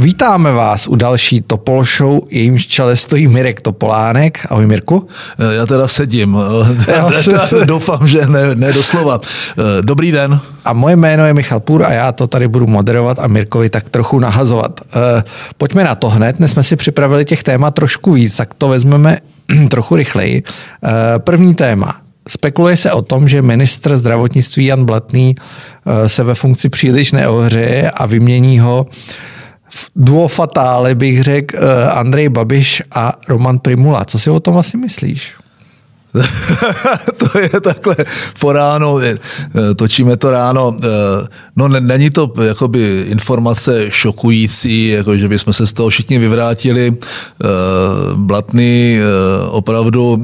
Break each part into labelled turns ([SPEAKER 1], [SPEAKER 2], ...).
[SPEAKER 1] Vítáme vás u další Topol Show, jejímž čele stojí Mirek Topolánek. Ahoj Mirku.
[SPEAKER 2] Eh, já teda sedím. Já Doufám, že ne, ne doslova. Eh, dobrý den.
[SPEAKER 1] A moje jméno je Michal Půr a já to tady budu moderovat a Mirkovi tak trochu nahazovat. Eh, pojďme na to hned. Dnes jsme si připravili těch témat trošku víc, tak to vezmeme trochu rychleji. První téma. Spekuluje se o tom, že ministr zdravotnictví Jan Blatný se ve funkci příliš neohřeje a vymění ho duo fatále bych řekl eh, Andrej Babiš a Roman Primula. Co si o tom vlastně myslíš?
[SPEAKER 2] to je takhle po ráno, eh, točíme to ráno. Eh, no není to jakoby informace šokující, jako že bychom se z toho všichni vyvrátili. Eh, Blatný opravdu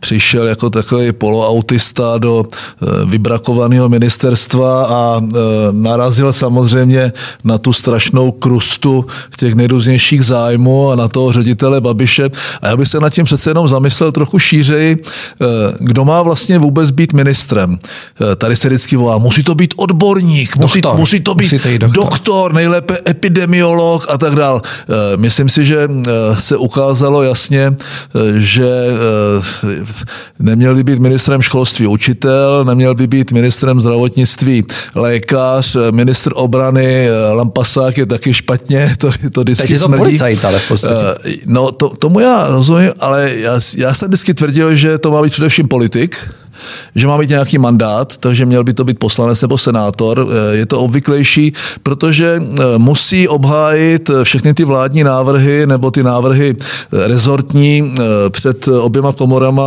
[SPEAKER 2] přišel jako takový poloautista do vybrakovaného ministerstva a narazil samozřejmě na tu strašnou krustu těch nejrůznějších zájmů a na toho ředitele Babiše. A já bych se nad tím přece jenom zamyslel trochu šířeji, Eh, kdo má vlastně vůbec být ministrem. Eh, tady se vždycky volá, musí to být odborník, musí, musí to být doktor. doktor, nejlépe epidemiolog a tak dál. Eh, myslím si, že se ukázalo jasně, že neměl by být ministrem školství učitel, neměl by být ministrem zdravotnictví lékař, ministr obrany Lampasák je taky špatně, to, to vždycky
[SPEAKER 1] Teď je to policajt, ale v podstatě.
[SPEAKER 2] No, to, tomu já rozumím, ale já, já jsem vždycky tvrdil, že to má být především politik, že má mít nějaký mandát, takže měl by to být poslanec nebo senátor. Eh, je to obvyklejší, protože eh, musí obhájit všechny ty vládní návrhy nebo ty návrhy eh, rezortní před oběma komorama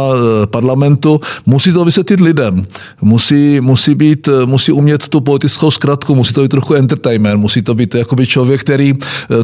[SPEAKER 2] parlamentu. Musí to vysvětlit lidem. Musí, musí, být, musí umět tu politickou zkratku, musí to být trochu entertainment, musí to být jakoby člověk, který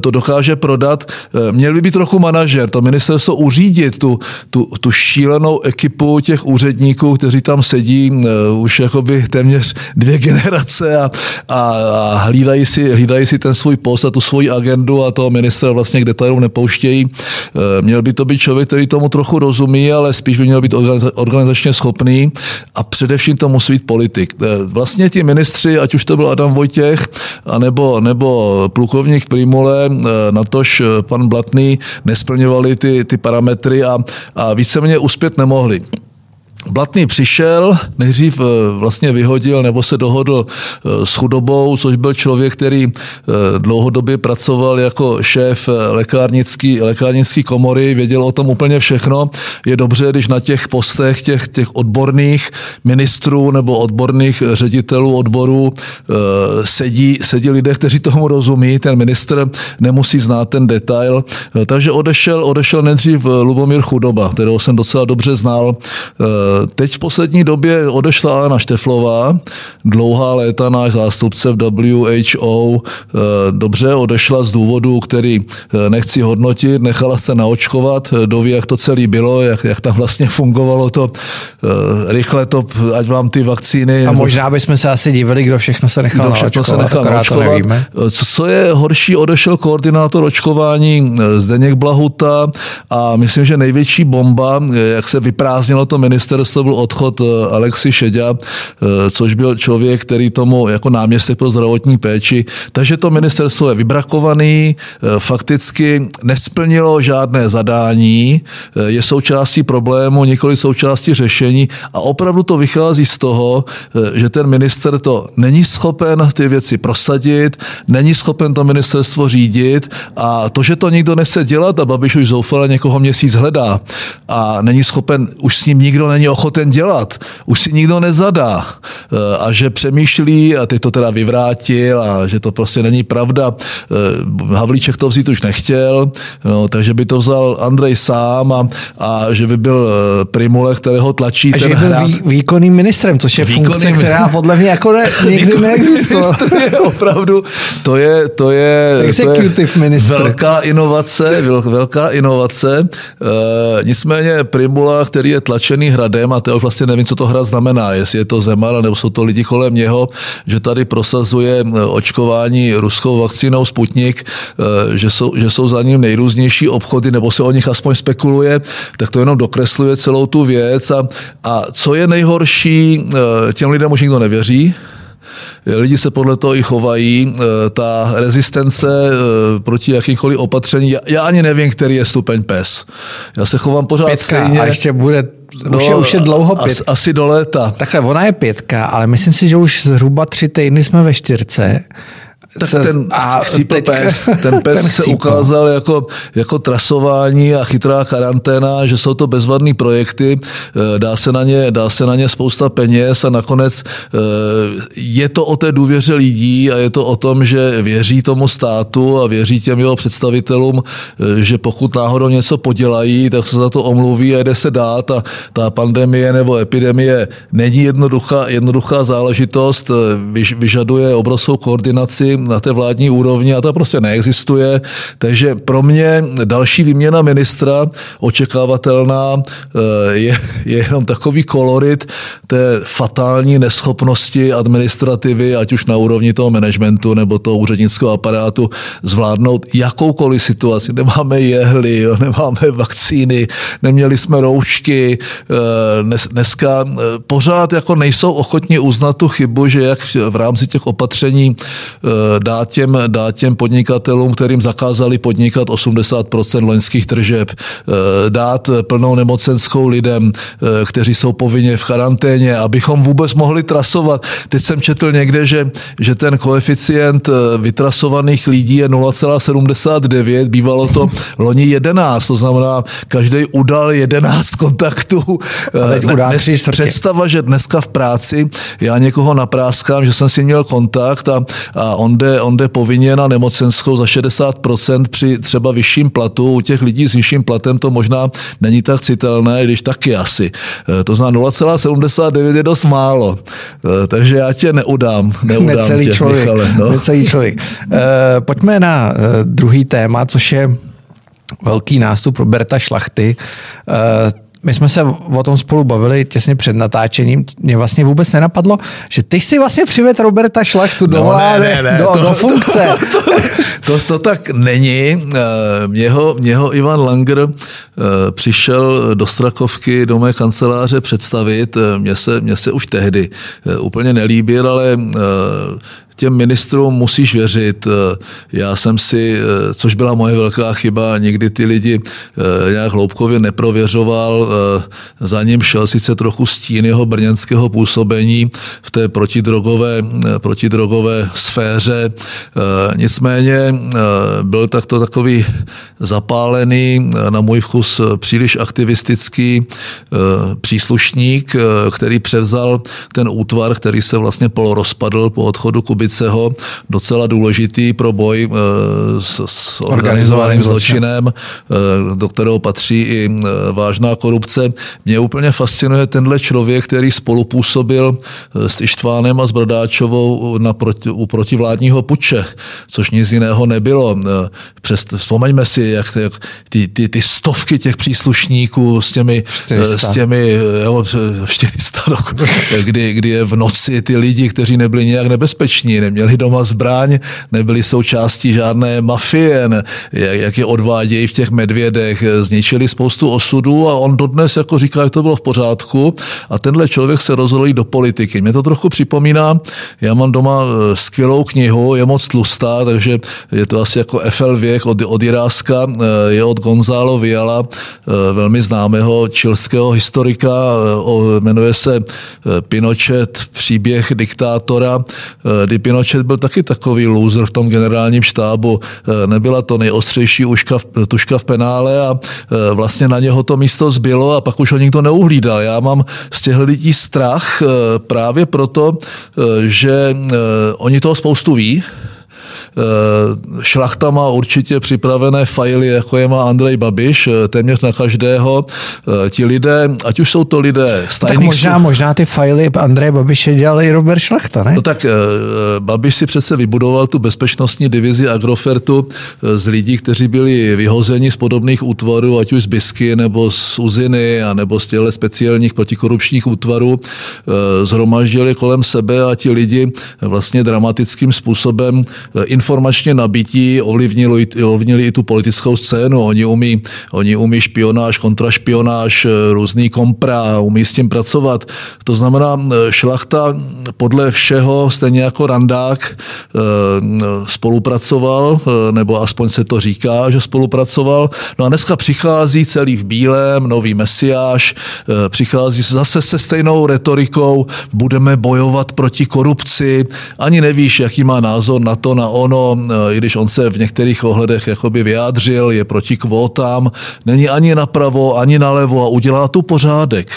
[SPEAKER 2] to dokáže prodat. Měl by být trochu manažer, to ministerstvo uřídit tu, tu, tu šílenou ekipu těch úředníků, kteří kteří tam sedí uh, už jakoby téměř dvě generace a, a, a hlídají, si, hlídají si ten svůj post a tu svoji agendu a toho ministra vlastně k detailům nepouštějí. Uh, měl by to být člověk, který tomu trochu rozumí, ale spíš by měl být organizačně schopný a především to musí být politik. Uh, vlastně ti ministři, ať už to byl Adam Vojtěch, anebo, nebo plukovník Primule, natož pan Blatný, nesplňovali ty, ty parametry a, a víceméně uspět nemohli. Blatný přišel, nejdřív eh, vlastně vyhodil nebo se dohodl eh, s chudobou, což byl člověk, který eh, dlouhodobě pracoval jako šéf lékárnický, lékárnický komory, věděl o tom úplně všechno. Je dobře, když na těch postech těch, těch odborných ministrů nebo odborných ředitelů odborů sedí, sedí lidé, kteří tomu rozumí. Ten ministr nemusí znát ten detail. Takže odešel, odešel nejdřív Lubomír Chudoba, kterého jsem docela dobře znal Teď v poslední době odešla Alena Šteflová, dlouhá léta náš zástupce v WHO, eh, dobře odešla z důvodu, který eh, nechci hodnotit, nechala se naočkovat, eh, doví, jak to celé bylo, jak, jak tam vlastně fungovalo to rychle to, ať vám ty vakcíny...
[SPEAKER 1] A možná bychom se asi divili, kdo všechno se nechal kdo všechno se nechal naočkovat.
[SPEAKER 2] Co, co je horší, odešel koordinátor očkování Zdeněk Blahuta a myslím, že největší bomba, jak se vyprázdnilo to ministerstvo, to byl odchod eh, Alexi Šeďa, eh, což byl člověk, který tomu jako náměstek pro zdravotní péči. Takže to ministerstvo je vybrakovaný, eh, fakticky nesplnilo žádné zadání, je součástí problému, nikoli součástí řešení a opravdu to vychází z toho, že ten minister to není schopen ty věci prosadit, není schopen to ministerstvo řídit a to, že to nikdo nese dělat a Babiš už zoufale někoho měsíc hledá a není schopen, už s ním nikdo není ochoten dělat, už si nikdo nezadá eh, a že přemýšlí a ty to teda vyvrátil a že to prostě není pravda. Eh, Havlíček to vzít už nechtěl, no, takže by to vzal Andrej sám a, a že by byl eh, Primule, kterého tlačí
[SPEAKER 1] a ten že byl hrát. Vý, výkonným ministrem, což je výkonným, funkce, která podle mě jako ne, nikdy neexistovala.
[SPEAKER 2] opravdu, to je, to je,
[SPEAKER 1] Executive to je minister.
[SPEAKER 2] velká inovace, velká inovace. E, nicméně Primula, který je tlačený hradem, a to vlastně nevím, co to hra znamená, jestli je to Zeman, nebo jsou to lidi kolem něho, že tady prosazuje eh, očkování ruskou vakcínou Sputnik, eh, že jsou, že jsou za ním nejrůznější obchody, nebo se o nich aspoň spekuluje, tak to jenom dokresluje celou tu věc. A, a co je nejhorší, eh, těm lidem už nikdo nevěří, Lidi se podle toho i chovají. Ta rezistence proti jakýmkoliv opatření, já ani nevím, který je stupeň PES. Já se chovám pořád
[SPEAKER 1] Pětka
[SPEAKER 2] stejně.
[SPEAKER 1] a ještě bude No, už, je, už je dlouho pět.
[SPEAKER 2] Asi, asi do léta.
[SPEAKER 1] Takhle, ona je pětka, ale myslím si, že už zhruba tři týdny jsme ve čtyřce
[SPEAKER 2] tak ten a pes, ten pes ten se ukázal jako, jako trasování a chytrá karanténa, že jsou to bezvadné projekty, eh, dá se, na ně, dá se na ně spousta peněz a nakonec eh, je to o té důvěře lidí a je to o tom, že věří tomu státu a věří těm jeho představitelům, eh, že pokud náhodou něco podělají, tak se za to omluví a jde se dát a ta pandemie nebo epidemie není jednoduchá, jednoduchá záležitost, vyžaduje obrovskou koordinaci na té vládní úrovni a ta prostě neexistuje. Takže pro mě další výměna ministra očekávatelná eh, je, je jenom takový kolorit té fatální neschopnosti administrativy, ať už na úrovni toho managementu nebo toho úřednického aparátu, zvládnout jakoukoliv situaci. Nemáme jehly, jo, nemáme vakcíny, neměli jsme roušky. Eh, dnes, dneska eh, pořád jako nejsou ochotni uznat tu chybu, že jak v rámci těch opatření dát těm, dát těm podnikatelům, kterým zakázali podnikat 80% loňských tržeb, eh, dát plnou nemocenskou lidem, eh, kteří jsou povinně v karanténě, abychom vůbec mohli trasovat. Teď jsem četl někde, že, že ten koeficient eh, vytrasovaných lidí je 0,79, bývalo to loni 11, to znamená, každý udal 11 kontaktů. Dnes, představa, že dneska v práci já někoho napráskám, že jsem si měl kontakt a, a on jde, on jde povinně na nemocenskou za 60% při třeba vyšším platu. U těch lidí s vyšším platem to možná není tak citelné, když taky asi. E, to znamená 0,79 je dost málo. E, takže já tě neudám. neudám
[SPEAKER 1] Necelý
[SPEAKER 2] tě,
[SPEAKER 1] člověk.
[SPEAKER 2] Michale, no.
[SPEAKER 1] Necelý člověk. E, pojďme na druhý téma, což je velký nástup Roberta Šlachty my jsme se o tom spolu bavili těsně před natáčením. Mě vlastně vůbec nenapadlo, že ty si vlastně přived Roberta Šlachtu do, no, ne, ne, ne, do, to, do funkce.
[SPEAKER 2] To, to, to, to tak není. Mě ho, mě ho Ivan Langer eh, přišel do Strakovky, do mé kanceláře představit. Mně se, mně se už tehdy eh, úplně nelíbil, ale eh, těm ministrům musíš věřit. Eh, já jsem si, eh, což byla moje velká chyba, nikdy ty lidi eh, nějak hloubkově neprověřoval. Za ním šel sice trochu stín jeho brněnského působení v té protidrogové, protidrogové sféře. Nicméně byl takto takový zapálený, na můj vkus příliš aktivistický příslušník, který převzal ten útvar, který se vlastně polorozpadl po odchodu Kuby Kubiceho, docela důležitý pro boj eh, s, s organizovaným zločinem, eh, do kterého patří i eh, vážná korupce. Mě úplně fascinuje tenhle člověk, který spolupůsobil s Ištvánem a s Bradáčovou na proti, u protivládního puče, což nic jiného nebylo. Přes, vzpomeňme si, jak, jak ty, ty, ty stovky těch příslušníků s těmi, 400. s těmi jo, 400 rok, kdy, kdy je v noci ty lidi, kteří nebyli nějak nebezpeční, neměli doma zbraň, nebyli součástí žádné mafie, jak je odvádějí v těch medvědech, zničili spoustu osudů a on dodnes jako říká, že to bylo v pořádku. A tenhle člověk se rozhodl do politiky. Mě to trochu připomíná, já mám doma e, skvělou knihu, je moc tlustá, takže je to asi jako FL věk od, od Jiráska, e, je od Gonzalo Viala, e, velmi známého čilského historika, jmenuje se Pinochet, příběh diktátora, kdy Pinochet byl taky takový loser v tom generálním štábu. E, nebyla to nejostřejší uška tuška v penále a e, vlastně na něho to místo zbylo a pak už ho nikdo neuhlídal. Já mám z těch lidí strach e, právě proto, že oni toho spoustu ví, šlachta má určitě připravené fajly, jako je má Andrej Babiš, eh, téměř na každého. Eh, ti lidé, ať už jsou to lidé
[SPEAKER 1] z Tak možná, možná ty fajly Andrej Babiše dělal i Robert Šlachta, ne?
[SPEAKER 2] No tak Babiš si přece vybudoval tu bezpečnostní divizi Agrofertu z lidí, kteří byli vyhozeni z podobných útvarů, ať už z Bisky nebo z Uziny, a nebo z těchto speciálních protikorupčních útvarů, zhromaždili kolem sebe a ti lidi vlastně dramatickým způsobem informovali informačně nabití, ovlivnili, ovlivnili i tu politickou scénu. Oni umí, oni umí špionáž, kontrašpionáž, různý kompra, umí s tím pracovat. To znamená, šlachta podle všeho, stejně jako Randák, spolupracoval, nebo aspoň se to říká, že spolupracoval. No a dneska přichází celý v bílém, nový mesiáš, přichází zase se stejnou retorikou, budeme bojovat proti korupci, ani nevíš, jaký má názor na to, na ono, eh, i když on se v některých ohledech jakoby vyjádřil, je proti kvótám, není ani napravo, ani nalevo a udělá tu pořádek.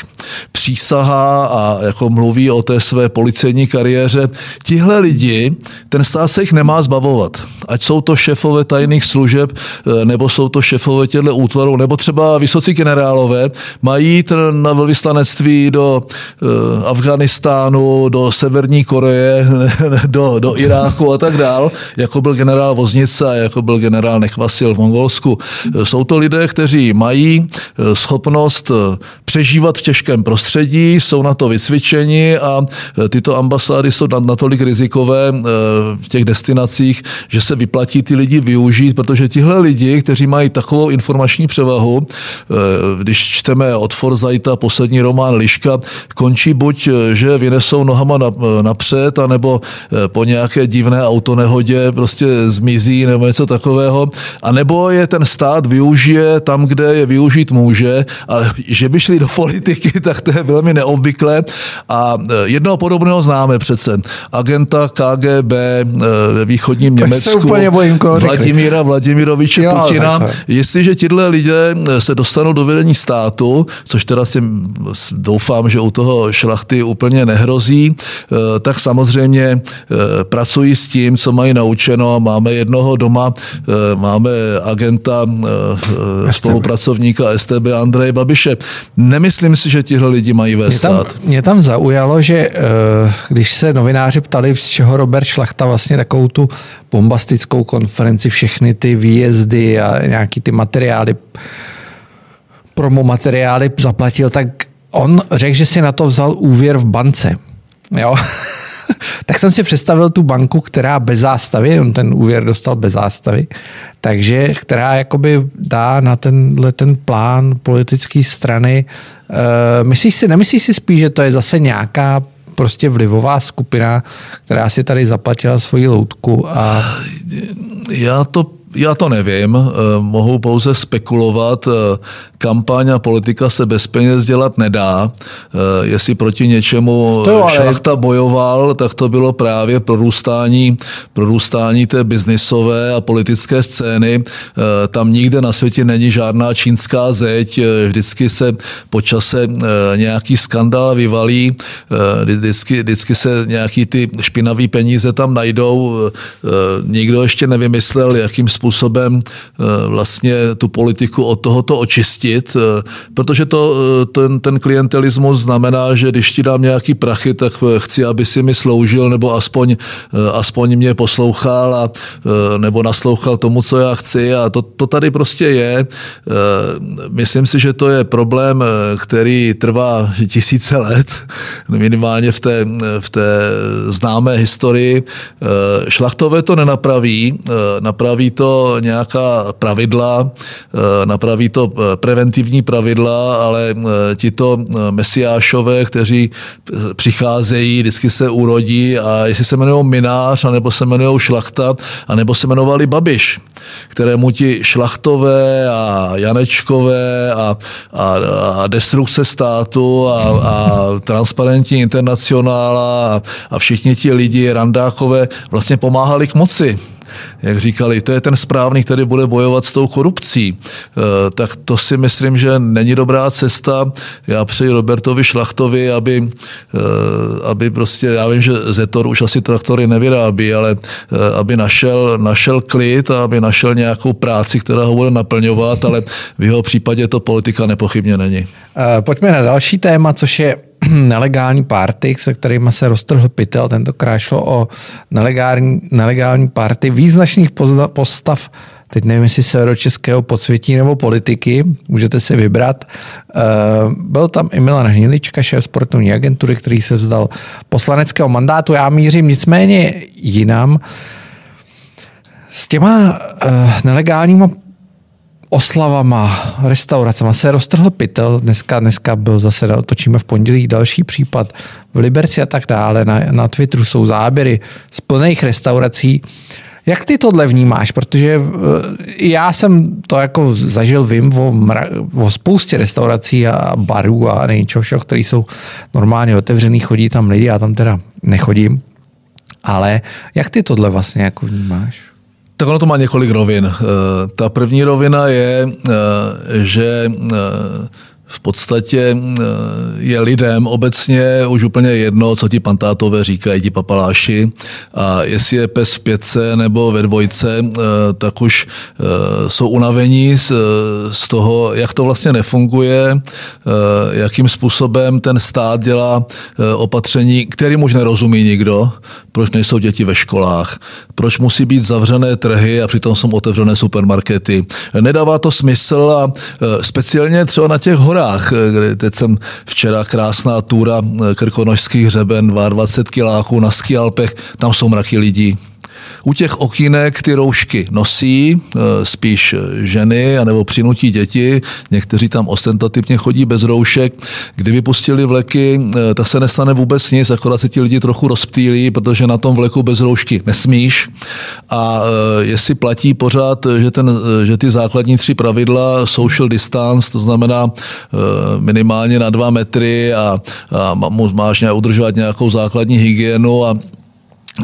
[SPEAKER 2] Přísahá a jako mluví o té své policejní kariéře. Tihle lidi, ten stát se jich nemá zbavovat. Ať jsou to šefové tajných služeb, eh, nebo jsou to šefové těchto útvarů, nebo třeba vysocí generálové, mají jít na velvyslanectví do uh, Afganistánu, do Severní Koreje, do, do Iráku a tak dál, jako byl generál Voznica, jako byl generál Nechvasil v Mongolsku. Jsou to lidé, kteří mají eh, schopnost eh, přežívat v těžkém prostředí, jsou na to vycvičeni a eh, tyto ambasády jsou natolik rizikové v těch destinacích, že se vyplatí ty lidi využít, protože tihle lidi, kteří mají takovou informační převahu, když čteme od Forzajta poslední román Liška, končí buď, že vynesou nohama napřed, anebo po nějaké divné autonehodě prostě zmizí nebo něco takového. A nebo je ten stát využije tam, kde je využít může, ale že by šli do politiky, tak to je velmi neobvyklé. A e, jednoho podobného známe přece. Agenta KGB e, ve východním tak Německu.
[SPEAKER 1] úplně bojím,
[SPEAKER 2] Vladimíra Vladimiroviče jo, Putina. Jestliže tyhle lidé e, se dostanou do vedení státu, což teda si doufám, že u toho šlachty úplně nehrozí, tak samozřejmě pracují s tím, co mají naučeno. Máme jednoho doma, máme agenta, eh, spolupracovníka STB Andreje Babiše. Nemyslím si, že tihle lidi mají ve stát.
[SPEAKER 1] Mě tam zaujalo, že eh, když se novináři ptali, z čeho Robert Šlachta vlastně takovou tu bombastickou konferenci, všechny ty výjezdy a nějaký ty materiály, promo materiály zaplatil, tak on řekl, že si na to vzal úvěr v bance. Jo? Tak jsem si představil tu banku, která bez zástavy, on ten úvěr dostal bez zástavy, takže která jakoby dá na tenhle ten plán politické strany. Uh, myslíš si, nemyslíš si spíš, že to je zase nějaká prostě vlivová skupina, která si tady zaplatila svoji loutku a...
[SPEAKER 2] Já to já to nevím, eh, mohu pouze spekulovat. Kampaň a politika se bez peněz dělat nedá. Eh, jestli proti něčemu to ale... šlachta bojoval, tak to bylo právě prorůstání, prorůstání té biznisové a politické scény. Tam nikde na světě není žádná čínská zeď, vždycky se po čase nějaký skandál vyvalí, vždycky, vždycky se nějaký ty špinavý peníze tam najdou. Nikdo ještě nevymyslel, jakým způsobem vlastně tu politiku od tohoto očistit, eh, protože to, eh, ten, ten klientelismus znamená, že když ti dám nějaký prachy, tak chci, aby si mi sloužil nebo aspoň, aspoň mě poslouchal a, nebo naslouchal tomu, co já chci a to, to tady prostě je. Myslím si, že to je problém, který trvá tisíce let, minimálně v té, v té známé historii. Šlachtové to nenapraví, napraví to nějaká pravidla, eh, napraví to eh, preventivní pravidla, ale eh, tito mesiášové, kteří přicházejí, vždycky se urodí a jestli se jmenují Minář, anebo se jmenují Šlachta, anebo se jmenovali Babiš, kterému ti Šlachtové a Janečkové a, a, a destrukce státu a, a transparentní internacionála a, a všichni ti lidi, Randákové, vlastně pomáhali k moci jak říkali, to je ten správný, který bude bojovat s tou korupcí, eh, tak to si myslím, že není dobrá cesta. Já přeji Robertovi Šlachtovi, aby, eh, aby prostě, já vím, že Zetor už asi traktory nevyrábí, ale eh, aby našel, našel klid a aby našel nějakou práci, která ho bude naplňovat, ale v jeho případě to politika nepochybně není.
[SPEAKER 1] Pojďme na další téma, což je nelegální party, se kterými se roztrhl pytel. Tentokrát šlo o nelegální, nelegální party význačných postav teď nevím, jestli severočeského podsvětí nebo politiky, můžete si vybrat. Eh, byl tam i Milan Hnilička, šéf sportovní agentury, který se vzdal poslaneckého mandátu. Já mířím nicméně jinam. S těma uh, nelegálníma oslavama, restauracema se roztrhl pytel. Dneska, dneska byl zase, točíme v pondělí další případ v Liberci a tak dále. Na, na Twitteru jsou záběry z plných restaurací. Jak ty tohle vnímáš? Protože eh, já jsem to jako zažil, vím o, mra- o spoustě restaurací a barů a něčeho všeho, které jsou normálně otevřený, chodí tam lidi, já tam teda nechodím. Ale jak ty tohle vlastně jako vnímáš?
[SPEAKER 2] Tak ono to má několik rovin. Eh, ta první rovina je, eh, že v podstatě eh, je lidem obecně už úplně jedno, co ti pantátové říkají, ti papaláši. A jestli je pes v pětce nebo ve dvojce, eh, tak už eh, jsou unavení z, toho, jak to vlastně nefunguje, jakým způsobem ten stát dělá opatření, kterým už nerozumí nikdo, proč nejsou děti ve školách, proč musí být zavřené trhy a přitom jsou otevřené supermarkety. Nedává to smysl a speciálně třeba na těch horách horách, kde teď jsem včera krásná túra krkonožských hřeben, 22 kiláků na skialpech, tam jsou mraky lidí. U těch okýnek ty roušky nosí eh, spíš eh, ženy anebo přinutí děti. Někteří tam ostentativně chodí bez roušek. Kdyby pustili vleky, eh, tak se nestane vůbec nic, akorát se ti lidi trochu rozptýlí, protože na tom vleku bez roušky nesmíš. A jestli platí pořád, že, ten, že ty základní tři pravidla social distance, to znamená minimálně na dva metry a, a máš nějak udržovat nějakou základní hygienu a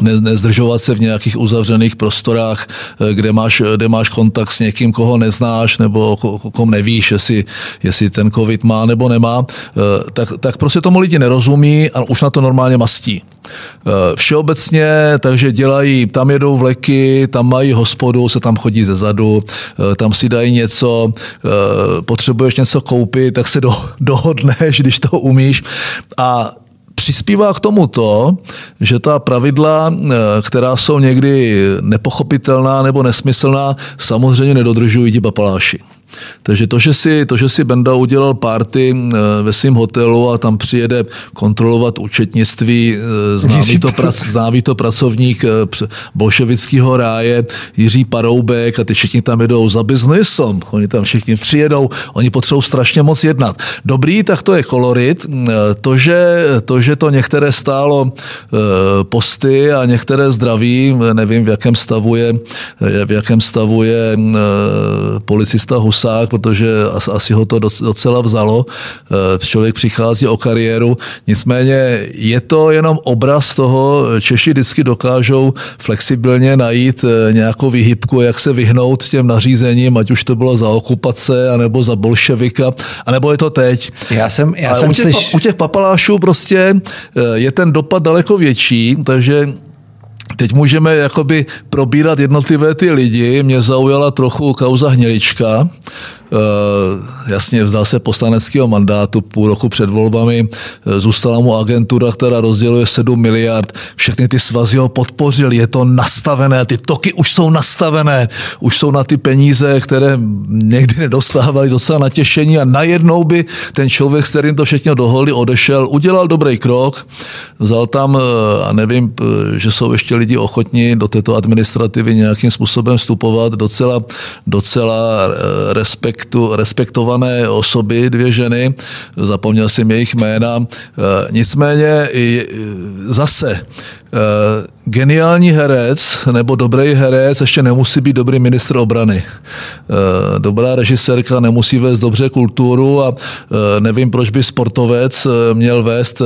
[SPEAKER 2] ne, nezdržovat se v nějakých uzavřených prostorách, eh, kde máš, kde máš kontakt s někým, koho neznáš nebo kom nevíš, jestli, jestli ten covid má nebo nemá, eh, tak, tak prostě tomu lidi nerozumí a už na to normálně mastí. Eh, všeobecně, takže dělají, tam jedou vleky, tam mají hospodu, se tam chodí ze zadu, tam si dají něco, potřebuješ něco koupit, tak se do, dohodneš, když to umíš. A Přispívá k tomu to, že ta pravidla, eh, která jsou někdy nepochopitelná nebo nesmyslná, samozřejmě nedodržují ti papaláši. Takže to, že si, to, že si Benda udělal party eh, ve svém hotelu a tam přijede kontrolovat účetnictví, eh, známý to, prac, známý to pracovník eh, bolševického ráje Jiří Paroubek a ty všichni tam jedou za biznesem. Oni tam všichni přijedou, oni potřebují strašně moc jednat. Dobrý, tak to je kolorit. To, že to, že to některé stálo posty a některé zdraví, nevím, v jakém stavu je, v jakém stavu je policista Husa, Husák, protože asi ho to docela vzalo. Eh, člověk přichází o kariéru. Nicméně je to jenom obraz toho, Češi vždycky dokážou flexibilně najít eh, nějakou výhybku, jak se vyhnout těm nařízením, ať už to bylo za okupace, anebo za bolševika, anebo je to teď.
[SPEAKER 1] Já jsem, já jsem
[SPEAKER 2] u, těch, slyš... u těch papalášů prostě eh, je ten dopad daleko větší, takže Teď můžeme jakoby probírat jednotlivé ty lidi. Mě zaujala trochu kauza Hnělička, Eh, jasně vzdal se poslaneckého mandátu půl roku před volbami, eh, zůstala mu agentura, která rozděluje 7 miliard, všechny ty svazy ho podpořili, je to nastavené, ty toky už jsou nastavené, už jsou na ty peníze, které někdy nedostávali docela natěšení. A najednou by ten člověk, s kterým to všechno dohodli, odešel, udělal dobrý krok, vzal tam, eh, a nevím, že jsou ještě lidi ochotní do této administrativy nějakým způsobem vstupovat, docela, docela respekt respektu, respektované osoby, dvě ženy, zapomněl jsem jejich jména, e, nicméně i zase Eh, geniální herec nebo dobrý herec ještě nemusí být dobrý ministr obrany. Eh, dobrá režisérka nemusí vést dobře kulturu a eh, nevím, proč by sportovec měl vést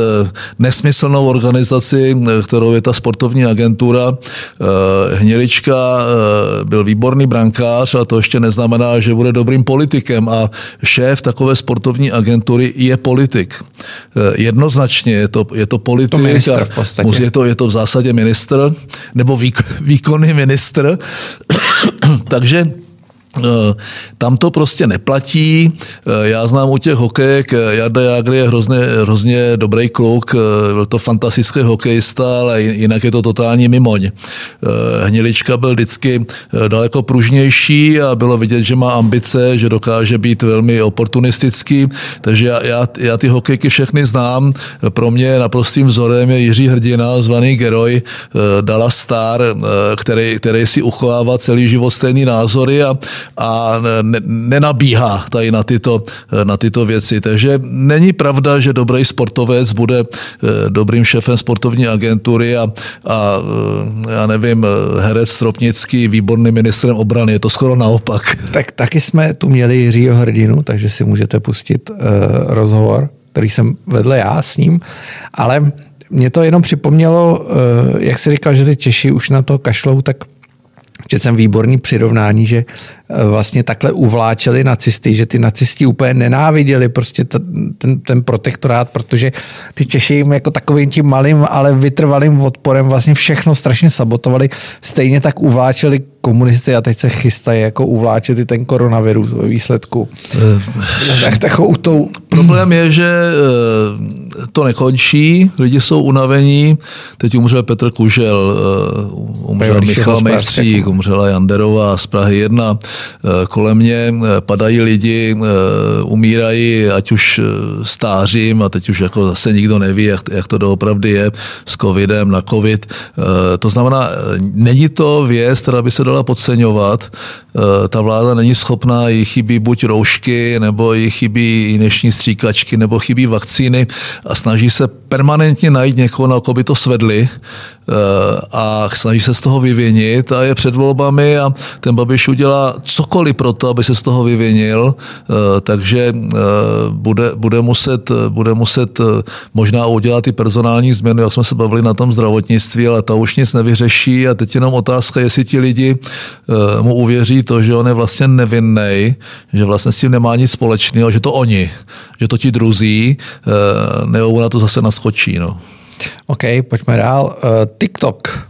[SPEAKER 2] nesmyslnou organizaci, kterou je ta sportovní agentura. Hnělička byl výborný brankář a to ještě neznamená, že bude dobrým politikem a šéf takové sportovní agentury je politik. Jednoznačně je to, je to politik. To
[SPEAKER 1] ministr v podstatě.
[SPEAKER 2] Je to, je to v zásadě ministr nebo výkonný ministr. Takže tam to prostě neplatí. Eh, já znám u těch hokejek, eh, Jarda Jágr je hrozně, hrozně dobrý kluk, byl to fantastický hokejista, ale jinak je to totální mimoň. Hnilička byl vždycky daleko pružnější a bylo vidět, že má ambice, že dokáže být velmi oportunistický, takže já, já, já ty hokejky všechny znám. Pro mě naprostým vzorem je Jiří Hrdina, zvaný Geroj, Dala Star, který, který si uchovává celý život stejný názory a a ne, nenabíhá tady na tyto, na tyto věci. Takže není pravda, že dobrý sportovec bude eh, dobrým šéfem sportovní agentury a, a eh, já nevím, herec Stropnický výborným ministrem obrany. Je to skoro naopak.
[SPEAKER 1] Tak taky jsme tu měli Jiřího Hrdinu, takže si můžete pustit uh, rozhovor, který jsem vedl já s ním, ale mě to jenom připomnělo, jak si říkal, že ty Češi už na to kašlou, tak Četl jsem výborný přirovnání, že eh, vlastně takhle uvláčeli nacisty, že ty nacisti úplně nenáviděli prostě ten, ten protektorát, protože ty Češi jim jako takovým tím malým, ale vytrvalým odporem vlastně všechno strašně sabotovali. Stejně tak uvláčeli komunisty a teď se chystají jako uvláčet i ten koronavirus ve výsledku.
[SPEAKER 2] Eh, tak takovou tou... Problém je, že eh, to nekončí, lidi jsou unavení. Teď umřel Petr Kužel, umřel Michal Mejstřík, umřela Janderová z Prahy 1. Eh, kolem mě eh, padají lidi, eh, umírají, ať už stářím a teď už jako zase nikdo neví, jak, jak to doopravdy je s covidem na covid. To znamená, není to věc, která by se dala podceňovat. Ta vláda není schopná, jí chybí buď roušky, nebo jí chybí dnešní stříkačky, nebo chybí vakcíny a snaží se permanentně najít někoho, na koho by to svedli a snaží se z toho vyvinit a je před volbami a ten Babiš udělá cokoliv pro to, aby se z toho vyvinil, eh, takže eh, bude, bude, muset, bude muset eh, možná udělat i personální změnu, jak jsme se bavili na tom zdravotnictví, ale ta už nic nevyřeší a teď jenom otázka, jestli ti lidi mu uvěří to, že on je vlastně nevinný, že vlastně s tím nemá nic společného, že to oni, že to ti druzí, nebo na to zase naskočí. No.
[SPEAKER 1] OK, pojďme dál. Uh, TikTok.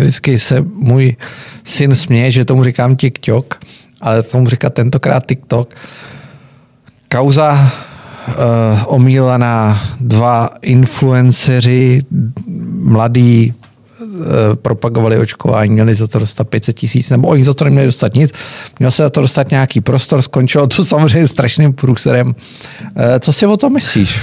[SPEAKER 1] Vždycky se můj syn směje, že tomu říkám TikTok, ale tomu říká tentokrát TikTok. Kauza uh, omílaná dva influenceři, mladí, propagovali očkování, měli za to dostat 500 tisíc, nebo oni za to neměli dostat nic, měl se za to dostat nějaký prostor, skončilo to samozřejmě strašným průserem. Co si o tom myslíš?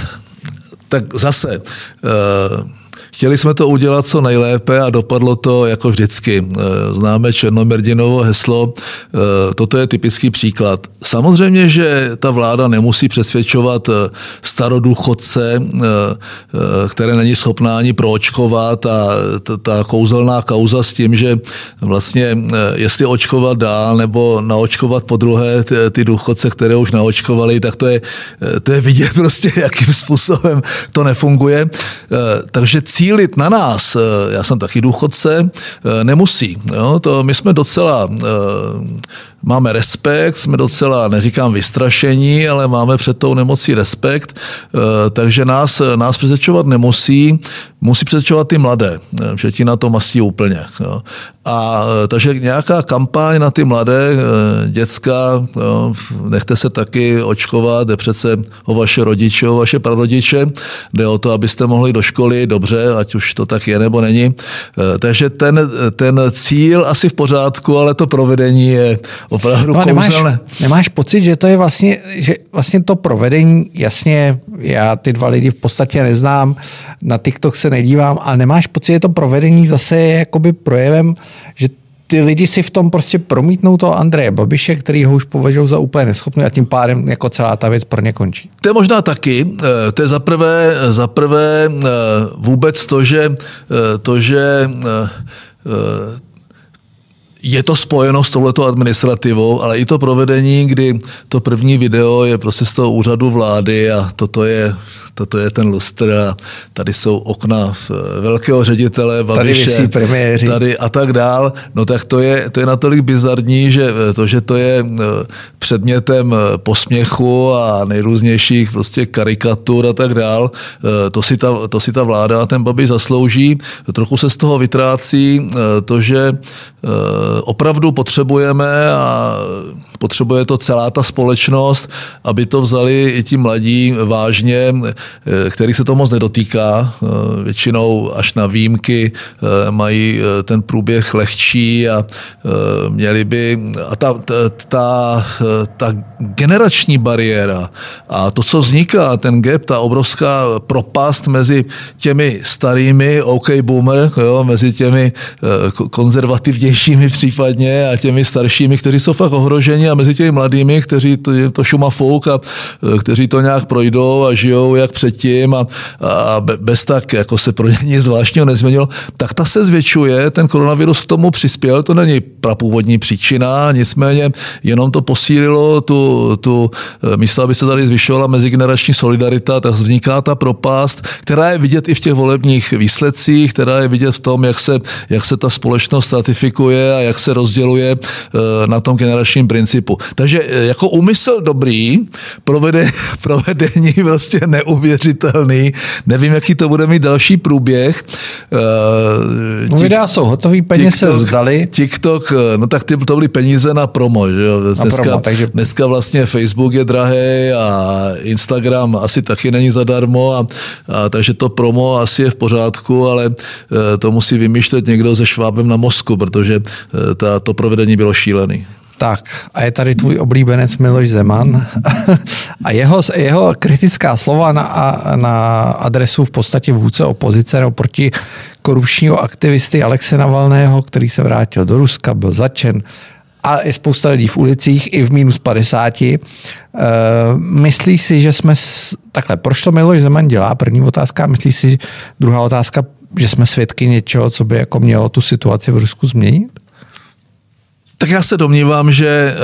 [SPEAKER 2] tak zase uh, Chtěli jsme to udělat co nejlépe a dopadlo to jako vždycky. Eh, známe Černomerdinovo heslo, eh, toto je typický příklad. Samozřejmě, že ta vláda nemusí přesvědčovat eh, starodůchodce, které není schopná ani proočkovat a ta kouzelná kauza s tím, že vlastně jestli očkovat dál nebo naočkovat po druhé ty, důchodce, které už naočkovali, tak to je, to je vidět prostě, jakým způsobem to nefunguje. Takže cíl cílit na nás, eh, já jsem taky důchodce, eh, nemusí. Jo? To my jsme docela eh, máme respekt, jsme docela, neříkám vystrašení, ale máme před tou nemocí respekt, takže nás, nás přesvědčovat nemusí, musí přesvědčovat ty mladé, že ti na to masí úplně. A takže nějaká kampaň na ty mladé děcka, jo, nechte se taky očkovat, jde přece o vaše rodiče, o vaše prarodiče, jde o to, abyste mohli do školy dobře, ať už to tak je nebo není. Takže ten, ten cíl asi v pořádku, ale to provedení je opravdu no
[SPEAKER 1] nemáš, nemáš pocit, že to je vlastně, že vlastně to provedení, jasně, já ty dva lidi v podstatě neznám, na TikTok se nedívám, ale nemáš pocit, že to provedení zase je jakoby projevem, že ty lidi si v tom prostě promítnou toho Andreje Babiše, který ho už považují za úplně neschopný a tím pádem jako celá ta věc pro ně končí.
[SPEAKER 2] To je možná taky. Eh, to je zaprvé, zaprvé eh, vůbec to, že, eh, to, že je to spojeno s touhletou administrativou, ale i to provedení, kdy to první video je prostě z toho úřadu vlády a toto je toto je ten lustr a tady jsou okna velkého ředitele, Babiše,
[SPEAKER 1] tady,
[SPEAKER 2] tady a tak dál, no tak to je, to je natolik bizarní, že to, že to je eh, předmětem eh, posměchu a nejrůznějších prostě karikatur a tak dál, eh, to si ta, to si ta vláda a ten Babiš zaslouží. Trochu se z toho vytrácí to, že opravdu potřebujeme a potřebuje to celá ta společnost, aby to vzali i ti mladí vážně, který se to moc nedotýká. Většinou až na výjimky mají ten průběh lehčí a měli by, a ta, ta, ta, ta generační bariéra a to, co vzniká, ten gap, ta obrovská propast mezi těmi starými OK boomer, jo, mezi těmi konzervativnějšími případně a těmi staršími, kteří jsou fakt ohroženi a mezi těmi mladými, kteří to, to šuma fouk a kteří to nějak projdou a žijou jak předtím a, a bez tak, jako se pro ně nic zvláštního nezměnilo, tak ta se zvětšuje, ten koronavirus k tomu přispěl, to není prapůvodní příčina, nicméně jenom to posílilo tu, tu místo, aby se tady zvyšovala mezigenerační solidarita, tak vzniká ta propast, která je vidět i v těch volebních výsledcích, která je vidět v tom, jak se, jak se ta společnost stratifikuje a jak se rozděluje eh, na tom generačním principu. Takže eh, jako úmysl dobrý, provede, provedení vlastně neuvěřitelný. Nevím, jaký to bude mít další průběh.
[SPEAKER 1] Eh, no, videa jsou hotový, peníze se vzdali.
[SPEAKER 2] TikTok, no tak ty, to byly peníze na promo. Že? Dneska, na promo, takže... dneska vlastně Facebook je drahý a Instagram asi taky není zadarmo, a, a, takže to promo asi je v pořádku, ale to musí vymýšlet někdo se švábem na mozku, protože eh, ta, to provedení bylo šílený.
[SPEAKER 1] Tak a je tady tvůj oblíbenec Miloš Zeman a jeho, jeho kritická slova na, na adresu v podstatě vůdce opozice nebo proti korupčního aktivisty Alexe Navalného, který se vrátil do Ruska, byl začen a je spousta lidí v ulicích i v minus 50. Uh, eh, myslíš si, že jsme... S... Takhle, proč to Miloš Zeman dělá? První otázka. Myslíš si, druhá otázka, že jsme svědky něčeho, co by jako mělo tu situaci v Rusku změnit?
[SPEAKER 2] Tak já se domnívám, že eh,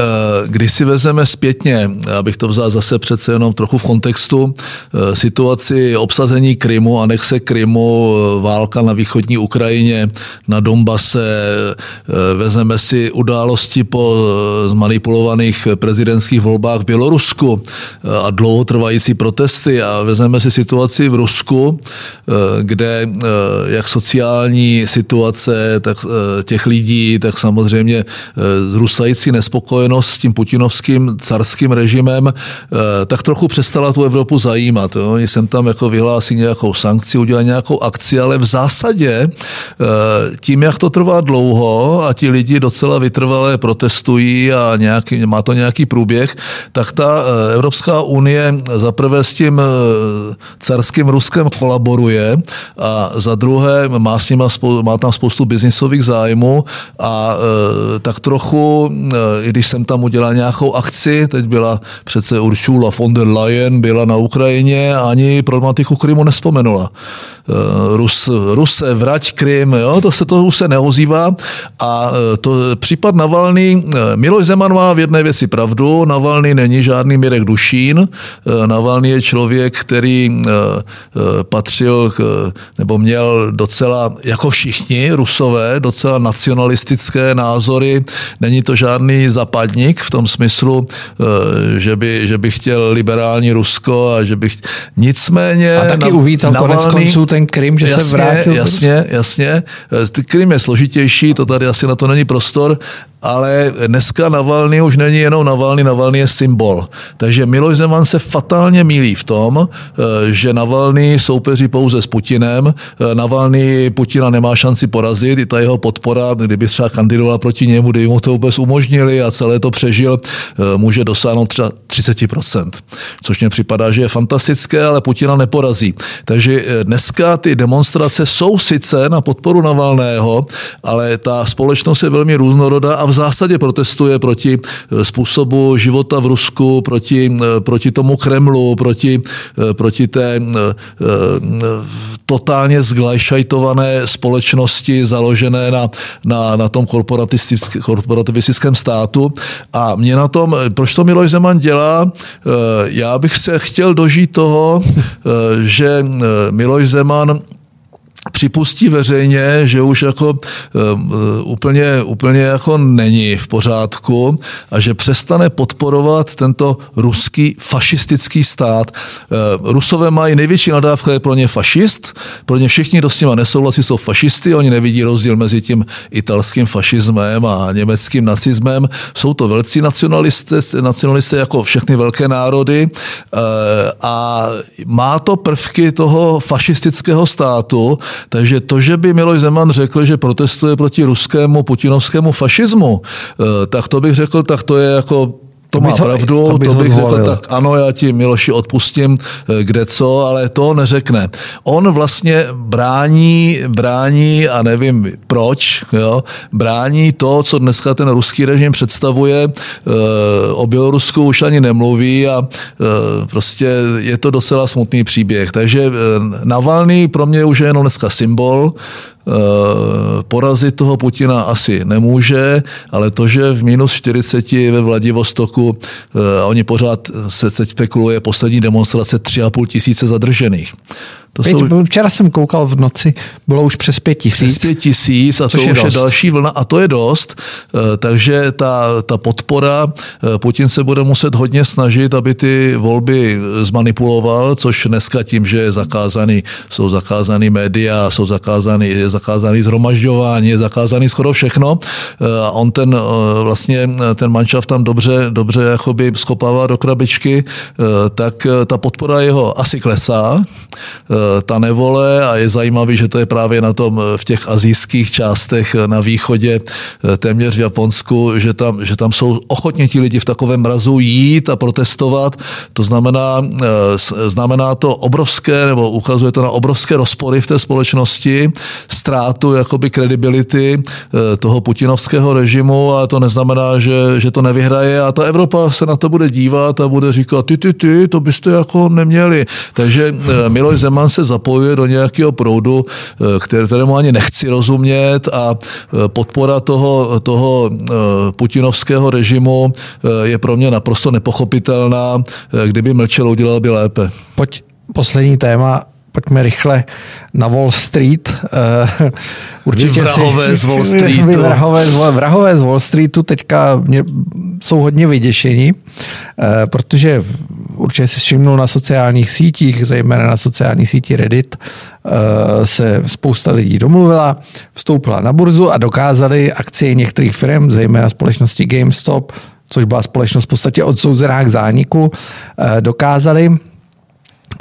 [SPEAKER 2] když si vezeme zpětně, abych to vzal zase přece jenom trochu v kontextu, eh, situaci obsazení Krymu, anexe Krymu, eh, válka na východní Ukrajině, na Donbase, vezmeme si události po zmanipulovaných prezidentských volbách v Bělorusku a dlouhotrvající protesty a vezmeme si situaci v Rusku, kde jak sociální situace tak těch lidí, tak samozřejmě zrůstající nespokojenost s tím putinovským carským režimem eh, tak trochu přestala tu Evropu zajímat. Oni sem tam jako vyhlásí nějakou sankci, udělají nějakou akci, ale v zásadě eh, tím, jak to trvá dlouho a ti lidi docela vytrvalé protestují a nějaký, má to nějaký průběh, tak ta eh, Evropská unie zaprvé s tím carským Ruskem kolaboruje a za druhé má, s nima, má tam spoustu biznisových zájmů a tak trochu trochu, eh, i když jsem tam udělal nějakou akci, teď byla přece Ursula von der Leyen, byla na Ukrajině a ani problematiku Krymu nespomenula. Eh, Rus, Ruse, vrať Krym, jo, to se to už se neozývá a eh, to případ Navalny, Miloš Zeman má v jedné věci pravdu, Navalny není žádný Mirek Dušín, Navalny je člověk, který patřil nebo měl docela, jako všichni Rusové, docela nacionalistické názory, Není to žádný zapadník v tom smyslu, eh, že by, že by chtěl liberální Rusko a že bych... Nicméně...
[SPEAKER 1] A taky uvítal Navalny, konec konců ten Krym, že
[SPEAKER 2] jasně,
[SPEAKER 1] se vrátil.
[SPEAKER 2] Jasně, jasně. Eh, Krym je složitější, to tady asi na to není prostor, ale dneska Navalny už není jenom Navalny, Navalny je symbol. Takže Miloš Zeman se fatálně mílí v tom, eh, že Navalny soupeří pouze s Putinem. Navalny Putina nemá šanci porazit, i ta jeho podpora, kdyby třeba kandidovala proti němu, kdyby mu to vůbec umožnili a celé to přežil, eh, může dosáhnout třeba 30%. Což mně připadá, že je fantastické, ale Putina neporazí. Takže eh, dneska ty demonstrace jsou sice na podporu Navalného, ale ta společnost je velmi různorodá a zásadě protestuje proti eh, způsobu života v Rusku, proti, proti tomu Kremlu, proti, proti té totálně zglajšajtované společnosti založené na, na, na tom korporatistickém relativistickém státu. A mě na tom, proč to Miloš Zeman dělá, eh, já bych se chtěl dožít toho, eh, že eh, Miloš Zeman připustí veřejně, že už jako um, úplně, úplně jako není v pořádku a že přestane podporovat tento ruský fašistický stát. Uh, Rusové mají největší nadávka je pro ně fašist, pro ně všichni, kdo s nima nesouhlasí, jsou fašisty, oni nevidí rozdíl mezi tím italským fašismem a německým nacismem. Jsou to velcí nacionalisté, nacionalisté jako všechny velké národy a má to prvky toho fašistického státu, takže to, že by Miloš Zeman řekl, že protestuje proti ruskému putinovskému fašismu, eh, tak to bych řekl, tak to je jako to, má pravdu, to, to bych řekl, tak ano, já ti Miloši odpustím, eh, kde co, ale to neřekne. On vlastně brání, brání a nevím proč, jo, brání to, co dneska ten ruský režim představuje, eh, o Bělorusku už ani nemluví a eh, prostě je to docela smutný příběh. Takže Navalný pro mě už je jenom dneska symbol, porazit toho Putina asi nemůže, ale to, že v minus 40 ve Vladivostoku eh, a oni pořád se teď spekuluje poslední demonstrace 3,5 tisíce zadržených.
[SPEAKER 1] To Pět, jsou... Včera jsem koukal v noci, bylo už přes pět tisíc.
[SPEAKER 2] Přes pět tisíc a to je už dost. je další vlna a to je dost. Eh, takže ta, ta podpora, eh, Putin se bude muset hodně snažit, aby ty volby zmanipuloval, což dneska tím, že je zakázaný, jsou zakázaný média, jsou zakázaný, je zakázaný zhromažďování, je zakázaný skoro všechno. Eh, a on ten vlastně ten manšaft tam dobře, dobře jakoby skopává do krabičky, tak ta podpora jeho asi klesá ta nevole a je zajímavý, že to je právě na tom eh, v těch azijských částech eh, na východě, eh, téměř v Japonsku, že tam, že tam jsou ochotně ti lidi v takovém mrazu jít a protestovat. To znamená, znamená to obrovské, nebo ukazuje to na obrovské rozpory v té společnosti, ztrátu jakoby kredibility toho putinovského režimu a to neznamená, že, že to nevyhraje a ta Evropa se na to bude dívat a bude říkat, ty, ty, ty, to byste jako neměli. Takže Miloš Zeman se zapojuje do nějakého proudu, eh, kterému ani nechci rozumět a eh, podpora toho, toho eh, putinovského režimu je pro mě naprosto nepochopitelná. Kdyby mlčel, udělal by lépe.
[SPEAKER 1] Pojď poslední téma pojďme rychle na Wall Street.
[SPEAKER 2] Určitě vrahové si, z Wall Streetu.
[SPEAKER 1] Vrahové, vrahové z Wall Streetu teďka mě, jsou hodně vyděšení, protože určitě si všimnul na sociálních sítích, zejména na sociální síti Reddit, eh, se spousta lidí domluvila, vstoupila na burzu a dokázali akcie některých firm, zejména společnosti GameStop, což byla společnost v podstatě odsouzená k zániku, eh, dokázali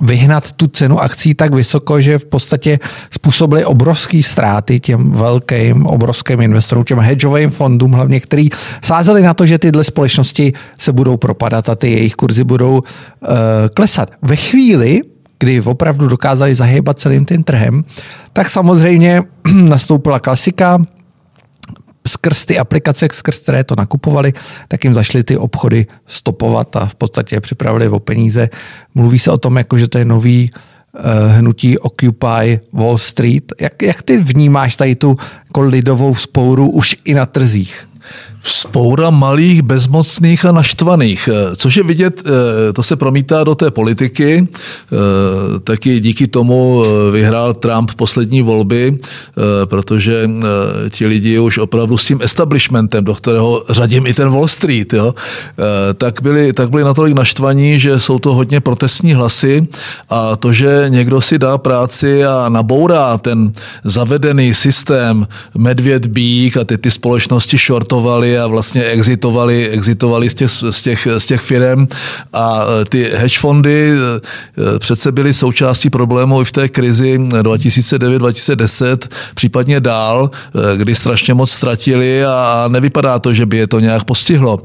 [SPEAKER 1] vyhnat tu cenu akcí tak vysoko, že v podstatě způsobili obrovské ztráty těm velkým, obrovským investorům, těm hedžovým fondům, hlavně, který sázeli na to, že tyhle společnosti se budou propadat a ty jejich kurzy budou uh, klesat. Ve chvíli, kdy opravdu dokázali zahybat celým tím trhem, tak samozřejmě nastoupila klasika, skrz ty aplikace, skrz které to nakupovali, tak jim zašly ty obchody stopovat a v podstatě připravili o peníze. Mluví se o tom, jako že to je nový uh, hnutí Occupy Wall Street. Jak, jak ty vnímáš tady tu jako lidovou spouru už i na trzích?
[SPEAKER 2] Spoura malých, bezmocných a naštvaných, eh, což je vidět, eh, to se promítá do té politiky, eh, taky díky tomu vyhrál Trump poslední volby, protože ti lidi už opravdu s tím establishmentem, do kterého řadím i ten Wall Street, jo, tak, byli, tak byli natolik naštvaní, že jsou to hodně protestní hlasy. A to, že někdo si dá práci a nabourá ten zavedený systém medvěd bík a ty, ty společnosti shortovali a vlastně exitovali, exitovali z těch, z těch, z těch firm a e, ty hedge fondy e, e, přece byly součástí problému i v té krizi 2009-2010, případně dál, kdy strašně moc ztratili a nevypadá to, že by je to nějak postihlo.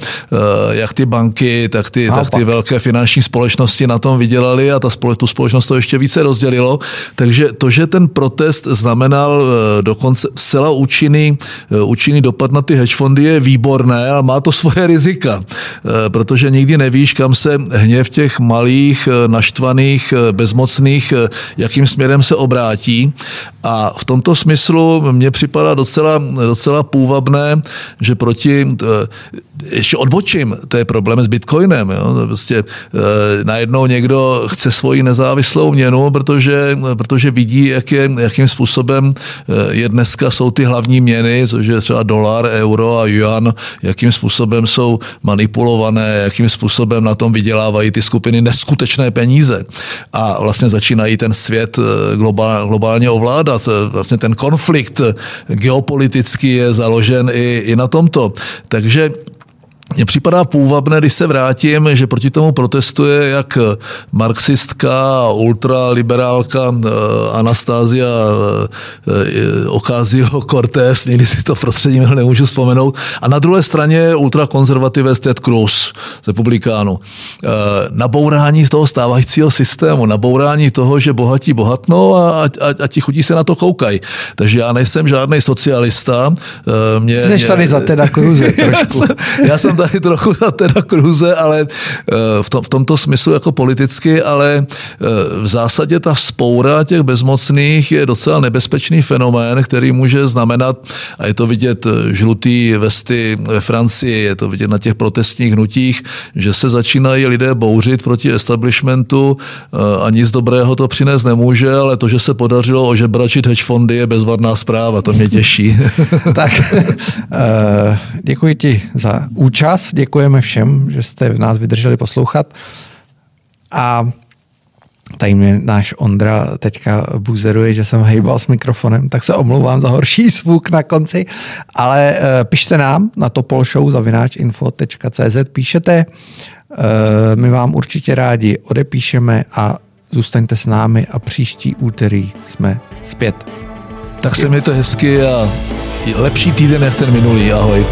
[SPEAKER 2] Jak ty banky, tak ty, tak ty velké finanční společnosti na tom vydělali a ta společ, tu společnost to ještě více rozdělilo. Takže to, že ten protest znamenal dokonce zcela účinný, účinný dopad na ty hedge fondy je výborný výborné, ale má to svoje rizika, eh, protože nikdy nevíš, kam se hněv těch malých, eh, naštvaných, eh, bezmocných, jakým směrem se obrátí. A v tomto smyslu mně připadá docela, docela půvabné, že proti ještě odbočím, to je problém s Bitcoinem. Jo? Prostě e, najednou někdo chce svoji nezávislou měnu, protože, protože vidí, jak je, jakým způsobem je dneska jsou ty hlavní měny, což je třeba dolar, euro a yuan, jakým způsobem jsou manipulované, jakým způsobem na tom vydělávají ty skupiny neskutečné peníze. A vlastně začínají ten svět globál, globálně ovládat. Vlastně ten konflikt geopolitický je založen i, i na tomto. Takže mně připadá půvabné, když se vrátím, že proti tomu protestuje jak marxistka, ultraliberálka eh, Anastázia eh, Ocasio-Cortez, někdy si to prostředí nemůžu vzpomenout, a na druhé straně ultrakonzervativec Ted Cruz z republikánu. Eh, nabourání z toho stávajícího systému, nabourání toho, že bohatí bohatnou a, a, a ti chudí se na to koukají. Takže já nejsem žádný socialista.
[SPEAKER 1] Mě, Jsi mě, tady za Teda Cruze trošku.
[SPEAKER 2] Já jsem, já jsem tady trochu na teda kruze, ale eh, v, tom, v tomto smyslu jako politicky, ale eh, v zásadě ta spoura těch bezmocných je docela nebezpečný fenomén, který může znamenat, a je to vidět eh, žlutý vesty ve Francii, je to vidět na těch protestních hnutích, že se začínají lidé bouřit proti establishmentu a nic dobrého to přinést nemůže, ale to, že se podařilo ožebračit hedge fondy, je bezvadná zpráva, to mě těší.
[SPEAKER 1] tak, děkuji ti za účast čas. Děkujeme všem, že jste nás vydrželi poslouchat. A tady mě náš Ondra teďka buzeruje, že jsem hejbal s mikrofonem, tak se omlouvám za horší zvuk na konci, ale uh, pište nám na topolshow.info.cz píšete, uh, my vám určitě rádi odepíšeme a zůstaňte s námi a příští úterý jsme zpět.
[SPEAKER 2] Tak se mějte hezky a lepší týden jak ten minulý. Ahoj.